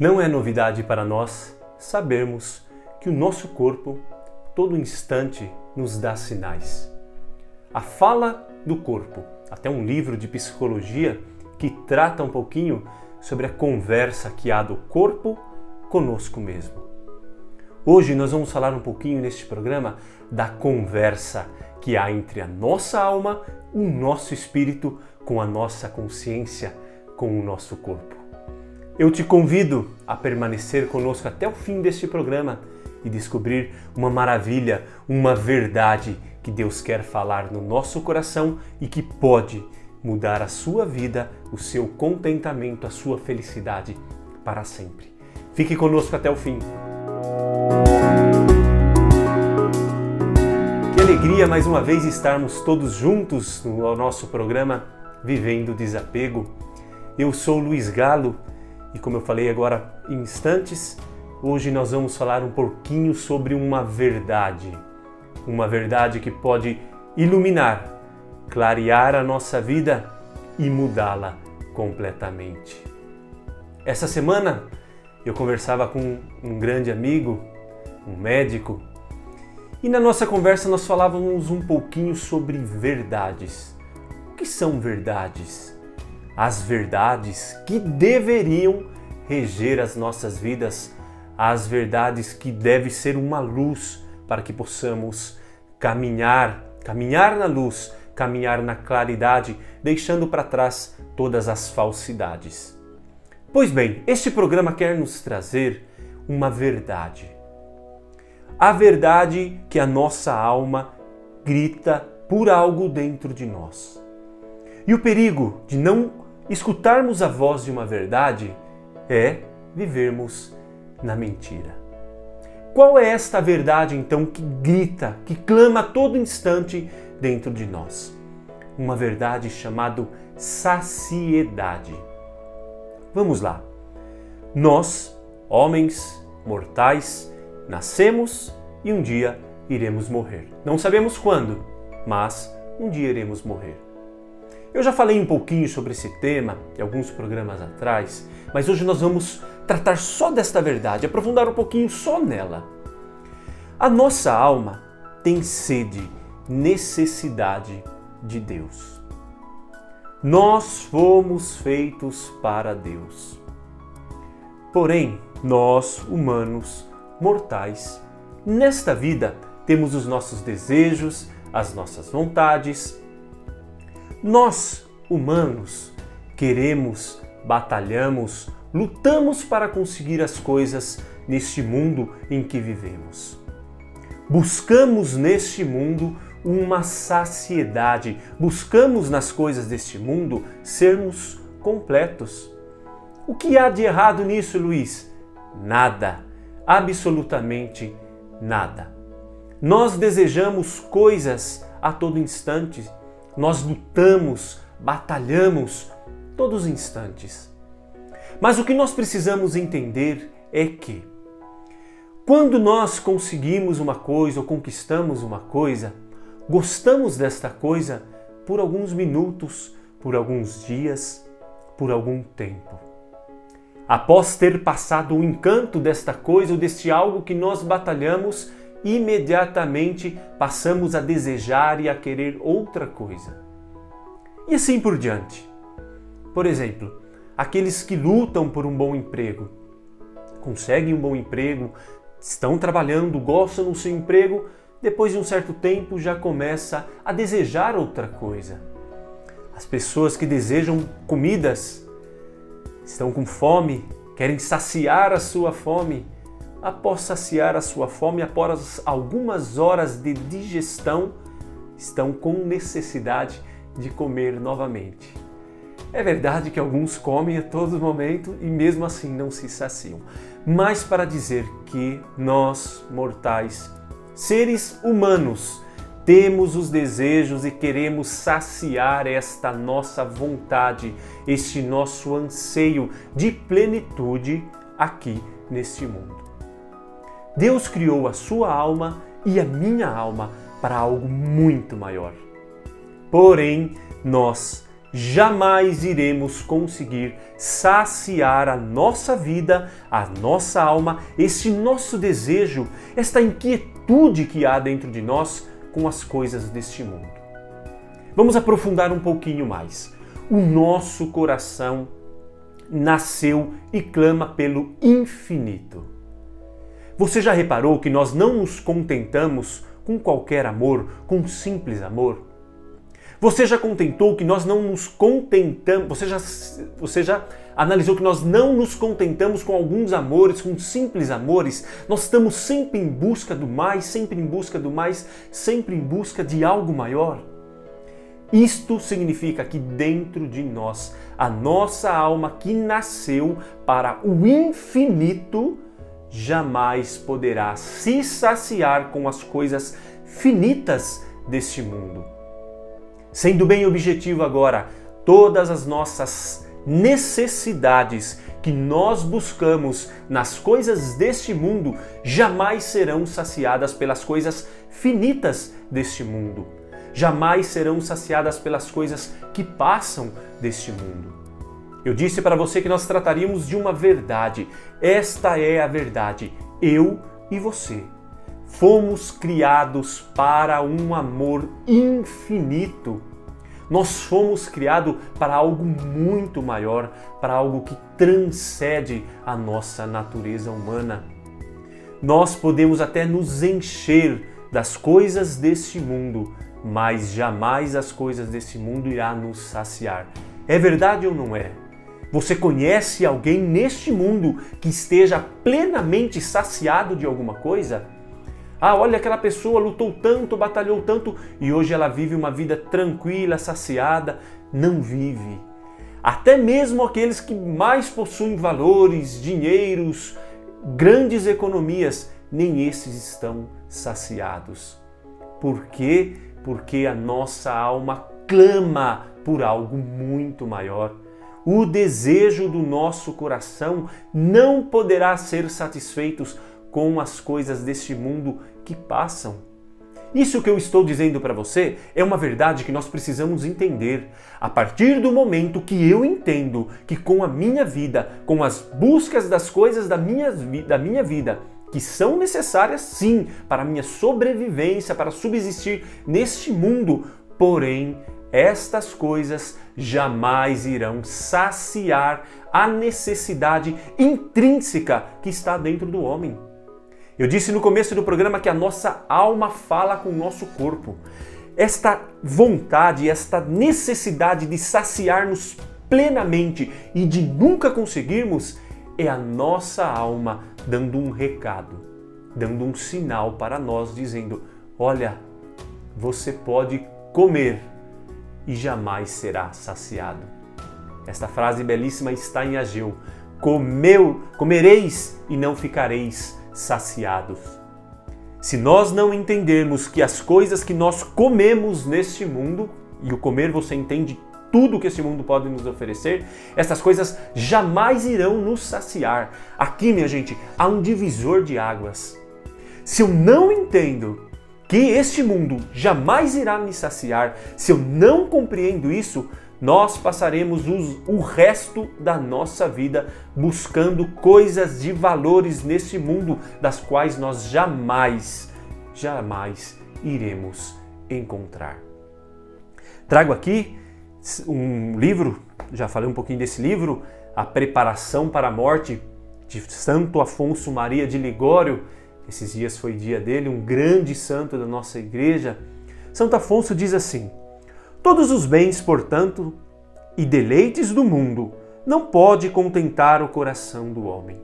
Não é novidade para nós sabermos que o nosso corpo, todo instante, nos dá sinais. A fala do corpo, até um livro de psicologia que trata um pouquinho sobre a conversa que há do corpo conosco mesmo. Hoje nós vamos falar um pouquinho neste programa da conversa que há entre a nossa alma, o nosso espírito, com a nossa consciência, com o nosso corpo. Eu te convido a permanecer conosco até o fim deste programa e descobrir uma maravilha, uma verdade que Deus quer falar no nosso coração e que pode mudar a sua vida, o seu contentamento, a sua felicidade para sempre. Fique conosco até o fim. Que alegria mais uma vez estarmos todos juntos no nosso programa Vivendo Desapego. Eu sou Luiz Galo e, como eu falei agora em instantes, hoje nós vamos falar um pouquinho sobre uma verdade. Uma verdade que pode iluminar, clarear a nossa vida e mudá-la completamente. Essa semana eu conversava com um grande amigo, um médico, e na nossa conversa nós falávamos um pouquinho sobre verdades. O que são verdades? As verdades que deveriam reger as nossas vidas, as verdades que devem ser uma luz para que possamos caminhar, caminhar na luz, caminhar na claridade, deixando para trás todas as falsidades. Pois bem, este programa quer nos trazer uma verdade. A verdade que a nossa alma grita por algo dentro de nós. E o perigo de não escutarmos a voz de uma verdade é vivermos na mentira. Qual é esta verdade então que grita, que clama a todo instante dentro de nós? Uma verdade chamada saciedade. Vamos lá. Nós, homens mortais, nascemos e um dia iremos morrer. Não sabemos quando, mas um dia iremos morrer. Eu já falei um pouquinho sobre esse tema em alguns programas atrás, mas hoje nós vamos tratar só desta verdade, aprofundar um pouquinho só nela. A nossa alma tem sede, necessidade de Deus. Nós fomos feitos para Deus. Porém, nós, humanos, mortais, nesta vida temos os nossos desejos, as nossas vontades. Nós, humanos, queremos, batalhamos, lutamos para conseguir as coisas neste mundo em que vivemos. Buscamos neste mundo uma saciedade. Buscamos nas coisas deste mundo sermos completos. O que há de errado nisso, Luiz? Nada, absolutamente nada. Nós desejamos coisas a todo instante, nós lutamos, batalhamos todos os instantes. Mas o que nós precisamos entender é que, quando nós conseguimos uma coisa ou conquistamos uma coisa, gostamos desta coisa por alguns minutos, por alguns dias, por algum tempo. Após ter passado o encanto desta coisa ou deste algo que nós batalhamos, imediatamente passamos a desejar e a querer outra coisa. E assim por diante. Por exemplo, aqueles que lutam por um bom emprego, conseguem um bom emprego, estão trabalhando, gostam do seu emprego, depois de um certo tempo já começa a desejar outra coisa. As pessoas que desejam comidas estão com fome, querem saciar a sua fome. Após saciar a sua fome, após algumas horas de digestão, estão com necessidade de comer novamente. É verdade que alguns comem a todo momento e mesmo assim não se saciam. Mas para dizer que nós, mortais, seres humanos, temos os desejos e queremos saciar esta nossa vontade, este nosso anseio de plenitude aqui neste mundo. Deus criou a sua alma e a minha alma para algo muito maior. Porém, nós jamais iremos conseguir saciar a nossa vida, a nossa alma, esse nosso desejo, esta inquietude que há dentro de nós com as coisas deste mundo. Vamos aprofundar um pouquinho mais. O nosso coração nasceu e clama pelo infinito. Você já reparou que nós não nos contentamos com qualquer amor, com simples amor? Você já contentou que nós não nos contentamos, você já, você já analisou que nós não nos contentamos com alguns amores, com simples amores? Nós estamos sempre em busca do mais, sempre em busca do mais, sempre em busca de algo maior? Isto significa que dentro de nós, a nossa alma que nasceu para o infinito, jamais poderá se saciar com as coisas finitas deste mundo. Sendo bem objetivo agora, todas as nossas necessidades que nós buscamos nas coisas deste mundo jamais serão saciadas pelas coisas finitas deste mundo jamais serão saciadas pelas coisas que passam deste mundo. Eu disse para você que nós trataríamos de uma verdade. Esta é a verdade. Eu e você fomos criados para um amor infinito. Nós fomos criados para algo muito maior, para algo que transcende a nossa natureza humana. Nós podemos até nos encher das coisas deste mundo, mas jamais as coisas desse mundo irá nos saciar. É verdade ou não é? Você conhece alguém neste mundo que esteja plenamente saciado de alguma coisa? Ah, olha, aquela pessoa lutou tanto, batalhou tanto e hoje ela vive uma vida tranquila, saciada. Não vive. Até mesmo aqueles que mais possuem valores, dinheiros, grandes economias, nem esses estão saciados. Por quê? porque a nossa alma clama por algo muito maior. O desejo do nosso coração não poderá ser satisfeito com as coisas deste mundo que passam. Isso que eu estou dizendo para você é uma verdade que nós precisamos entender. A partir do momento que eu entendo que com a minha vida, com as buscas das coisas da minha, da minha vida, que são necessárias sim para a minha sobrevivência, para subsistir neste mundo, porém, estas coisas jamais irão saciar a necessidade intrínseca que está dentro do homem. Eu disse no começo do programa que a nossa alma fala com o nosso corpo. Esta vontade, esta necessidade de saciar-nos plenamente e de nunca conseguirmos é a nossa alma dando um recado, dando um sinal para nós, dizendo: Olha, você pode comer e jamais será saciado. Esta frase belíssima está em Ageu: Comeu, comereis e não ficareis saciados. Se nós não entendermos que as coisas que nós comemos neste mundo, e o comer você entende tudo que esse mundo pode nos oferecer, essas coisas jamais irão nos saciar. Aqui, minha gente, há um divisor de águas. Se eu não entendo que este mundo jamais irá me saciar, se eu não compreendo isso, nós passaremos os, o resto da nossa vida buscando coisas de valores nesse mundo das quais nós jamais, jamais iremos encontrar. Trago aqui um livro, já falei um pouquinho desse livro, A Preparação para a Morte, de Santo Afonso Maria de Ligório. Esses dias foi dia dele, um grande santo da nossa igreja. Santo Afonso diz assim: Todos os bens, portanto, e deleites do mundo não pode contentar o coração do homem.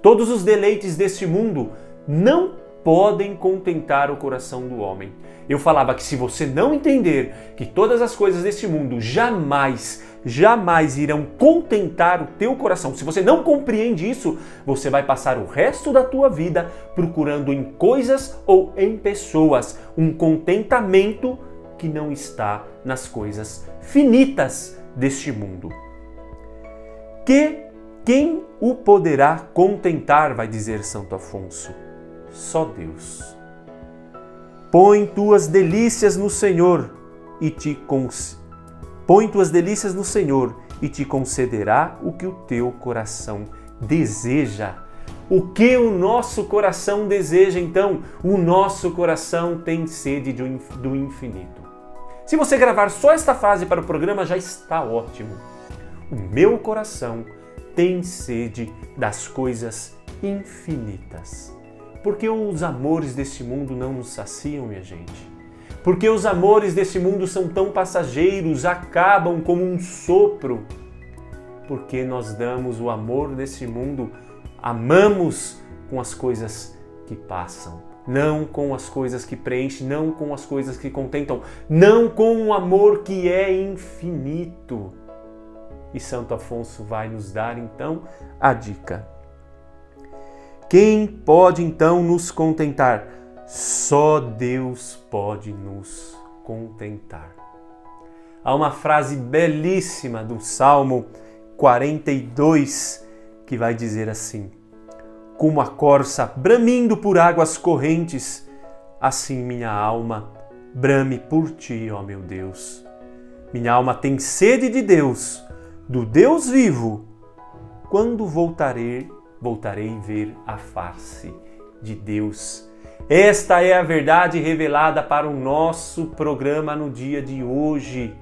Todos os deleites deste mundo não podem contentar o coração do homem. Eu falava que se você não entender que todas as coisas deste mundo jamais, jamais irão contentar o teu coração, se você não compreende isso, você vai passar o resto da tua vida procurando em coisas ou em pessoas um contentamento que não está nas coisas finitas deste mundo. Que quem o poderá contentar, vai dizer Santo Afonso? Só Deus. Põe tuas delícias no Senhor e te, cons... Põe tuas delícias no Senhor e te concederá o que o teu coração deseja. O que o nosso coração deseja, então? O nosso coração tem sede do infinito. Se você gravar só esta frase para o programa, já está ótimo. O meu coração tem sede das coisas infinitas. Porque os amores deste mundo não nos saciam, minha gente. Porque os amores deste mundo são tão passageiros, acabam como um sopro. Porque nós damos o amor deste mundo, amamos com as coisas que passam, não com as coisas que preenchem, não com as coisas que contentam, não com um amor que é infinito. E Santo Afonso vai nos dar então a dica. Quem pode então nos contentar? Só Deus pode nos contentar. Há uma frase belíssima do Salmo 42 que vai dizer assim: Como a corça bramindo por águas correntes, assim minha alma brame por ti, ó meu Deus. Minha alma tem sede de Deus, do Deus vivo. Quando voltarei, voltarei ver a face de Deus esta é a verdade revelada para o nosso programa no dia de hoje.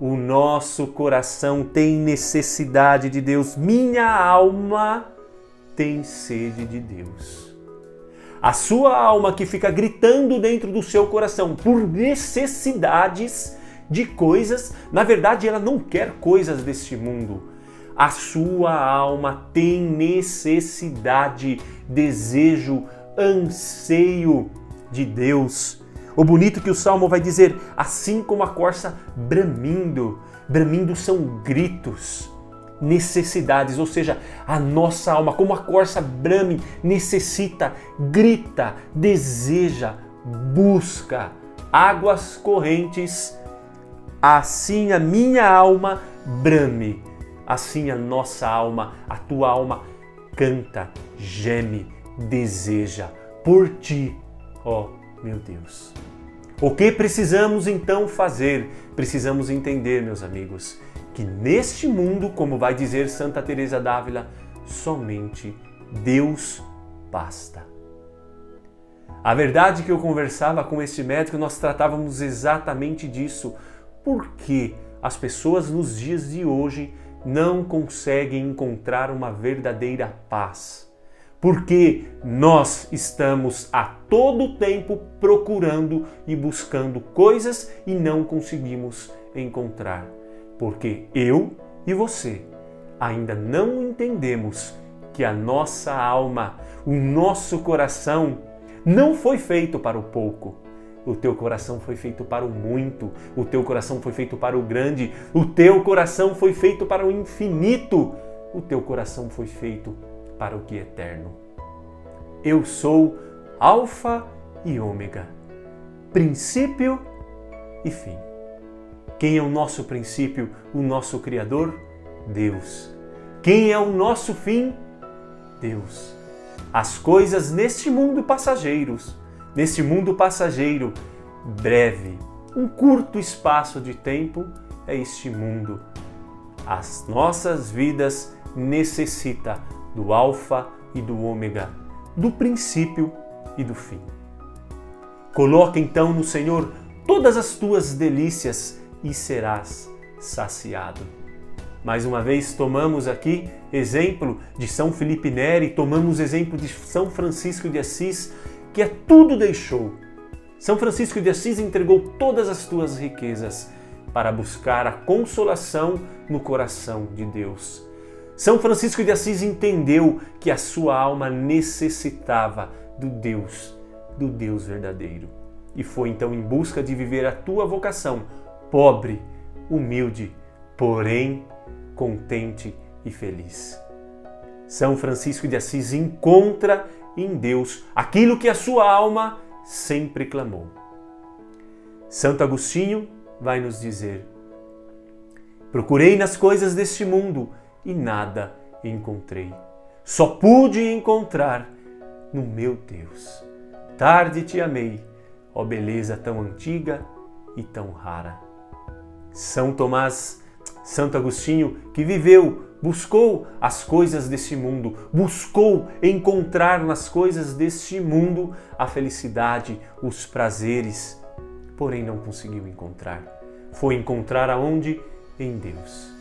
O nosso coração tem necessidade de Deus, minha alma tem sede de Deus. A sua alma que fica gritando dentro do seu coração por necessidades de coisas, na verdade ela não quer coisas deste mundo. A sua alma tem necessidade, desejo, anseio de Deus. O bonito que o salmo vai dizer, assim como a corça bramindo, bramindo são gritos, necessidades, ou seja, a nossa alma, como a corça brame, necessita, grita, deseja, busca águas correntes. Assim a minha alma brame, assim a nossa alma, a tua alma canta, geme, deseja por ti, ó oh, meu Deus. O que precisamos então fazer? Precisamos entender, meus amigos, que neste mundo, como vai dizer Santa Teresa d'Ávila, somente Deus basta. A verdade que eu conversava com este médico, nós tratávamos exatamente disso. Por que as pessoas nos dias de hoje não conseguem encontrar uma verdadeira paz? Porque nós estamos a todo tempo procurando e buscando coisas e não conseguimos encontrar. Porque eu e você ainda não entendemos que a nossa alma, o nosso coração, não foi feito para o pouco. O teu coração foi feito para o muito, o teu coração foi feito para o grande, o teu coração foi feito para o infinito, o teu coração foi feito para o que é eterno. Eu sou Alfa e Ômega, princípio e fim. Quem é o nosso princípio, o nosso Criador? Deus. Quem é o nosso fim? Deus. As coisas neste mundo passageiros, neste mundo passageiro, breve, um curto espaço de tempo é este mundo. As nossas vidas necessita do alfa e do ômega, do princípio e do fim. Coloca então no Senhor todas as tuas delícias e serás saciado. Mais uma vez, tomamos aqui exemplo de São Felipe Neri, tomamos exemplo de São Francisco de Assis, que é tudo deixou. São Francisco de Assis entregou todas as tuas riquezas para buscar a consolação no coração de Deus são Francisco de Assis entendeu que a sua alma necessitava do Deus, do Deus verdadeiro. E foi então em busca de viver a tua vocação, pobre, humilde, porém contente e feliz. São Francisco de Assis encontra em Deus aquilo que a sua alma sempre clamou. Santo Agostinho vai nos dizer: Procurei nas coisas deste mundo e nada encontrei. Só pude encontrar no meu Deus. Tarde te amei, ó beleza tão antiga e tão rara. São Tomás, Santo Agostinho, que viveu, buscou as coisas desse mundo, buscou encontrar nas coisas deste mundo a felicidade, os prazeres, porém não conseguiu encontrar. Foi encontrar aonde? Em Deus.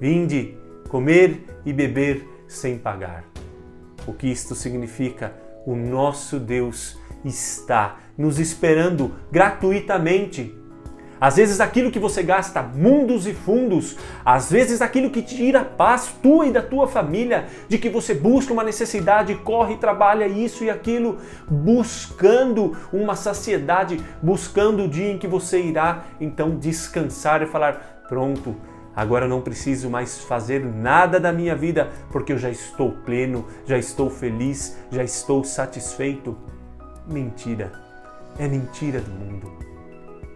Vinde comer e beber sem pagar. O que isto significa? O nosso Deus está nos esperando gratuitamente. Às vezes aquilo que você gasta mundos e fundos, às vezes aquilo que tira a paz tua e da tua família, de que você busca uma necessidade, corre, trabalha isso e aquilo, buscando uma saciedade, buscando o dia em que você irá então descansar e falar: pronto, Agora não preciso mais fazer nada da minha vida, porque eu já estou pleno, já estou feliz, já estou satisfeito. Mentira. É mentira do mundo.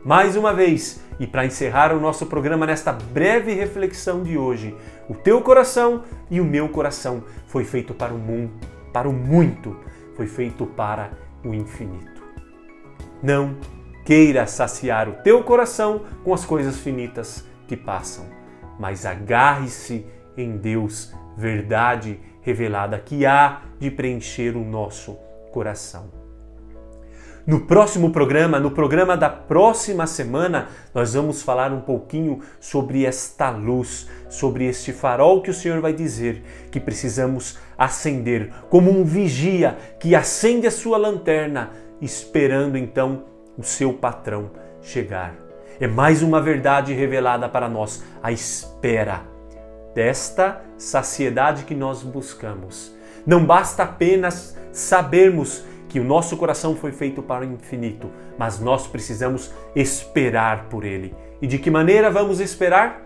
Mais uma vez, e para encerrar o nosso programa nesta breve reflexão de hoje, o teu coração e o meu coração foi feito para o mundo, para o muito, foi feito para o infinito. Não queira saciar o teu coração com as coisas finitas que passam mas agarre-se em Deus, verdade revelada que há de preencher o nosso coração. No próximo programa, no programa da próxima semana, nós vamos falar um pouquinho sobre esta luz, sobre este farol que o Senhor vai dizer que precisamos acender, como um vigia que acende a sua lanterna, esperando então o seu patrão chegar. É mais uma verdade revelada para nós, a espera desta saciedade que nós buscamos. Não basta apenas sabermos que o nosso coração foi feito para o infinito, mas nós precisamos esperar por ele. E de que maneira vamos esperar?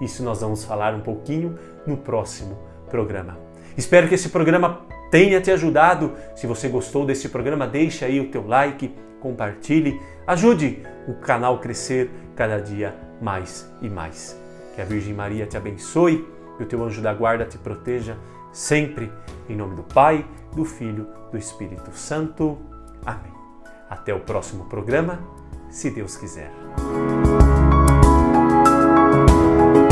Isso nós vamos falar um pouquinho no próximo programa. Espero que esse programa tenha te ajudado. Se você gostou desse programa, deixe aí o teu like, compartilhe, ajude o canal crescer cada dia mais e mais. Que a Virgem Maria te abençoe e o teu anjo da guarda te proteja sempre, em nome do Pai, do Filho, do Espírito Santo. Amém. Até o próximo programa, se Deus quiser.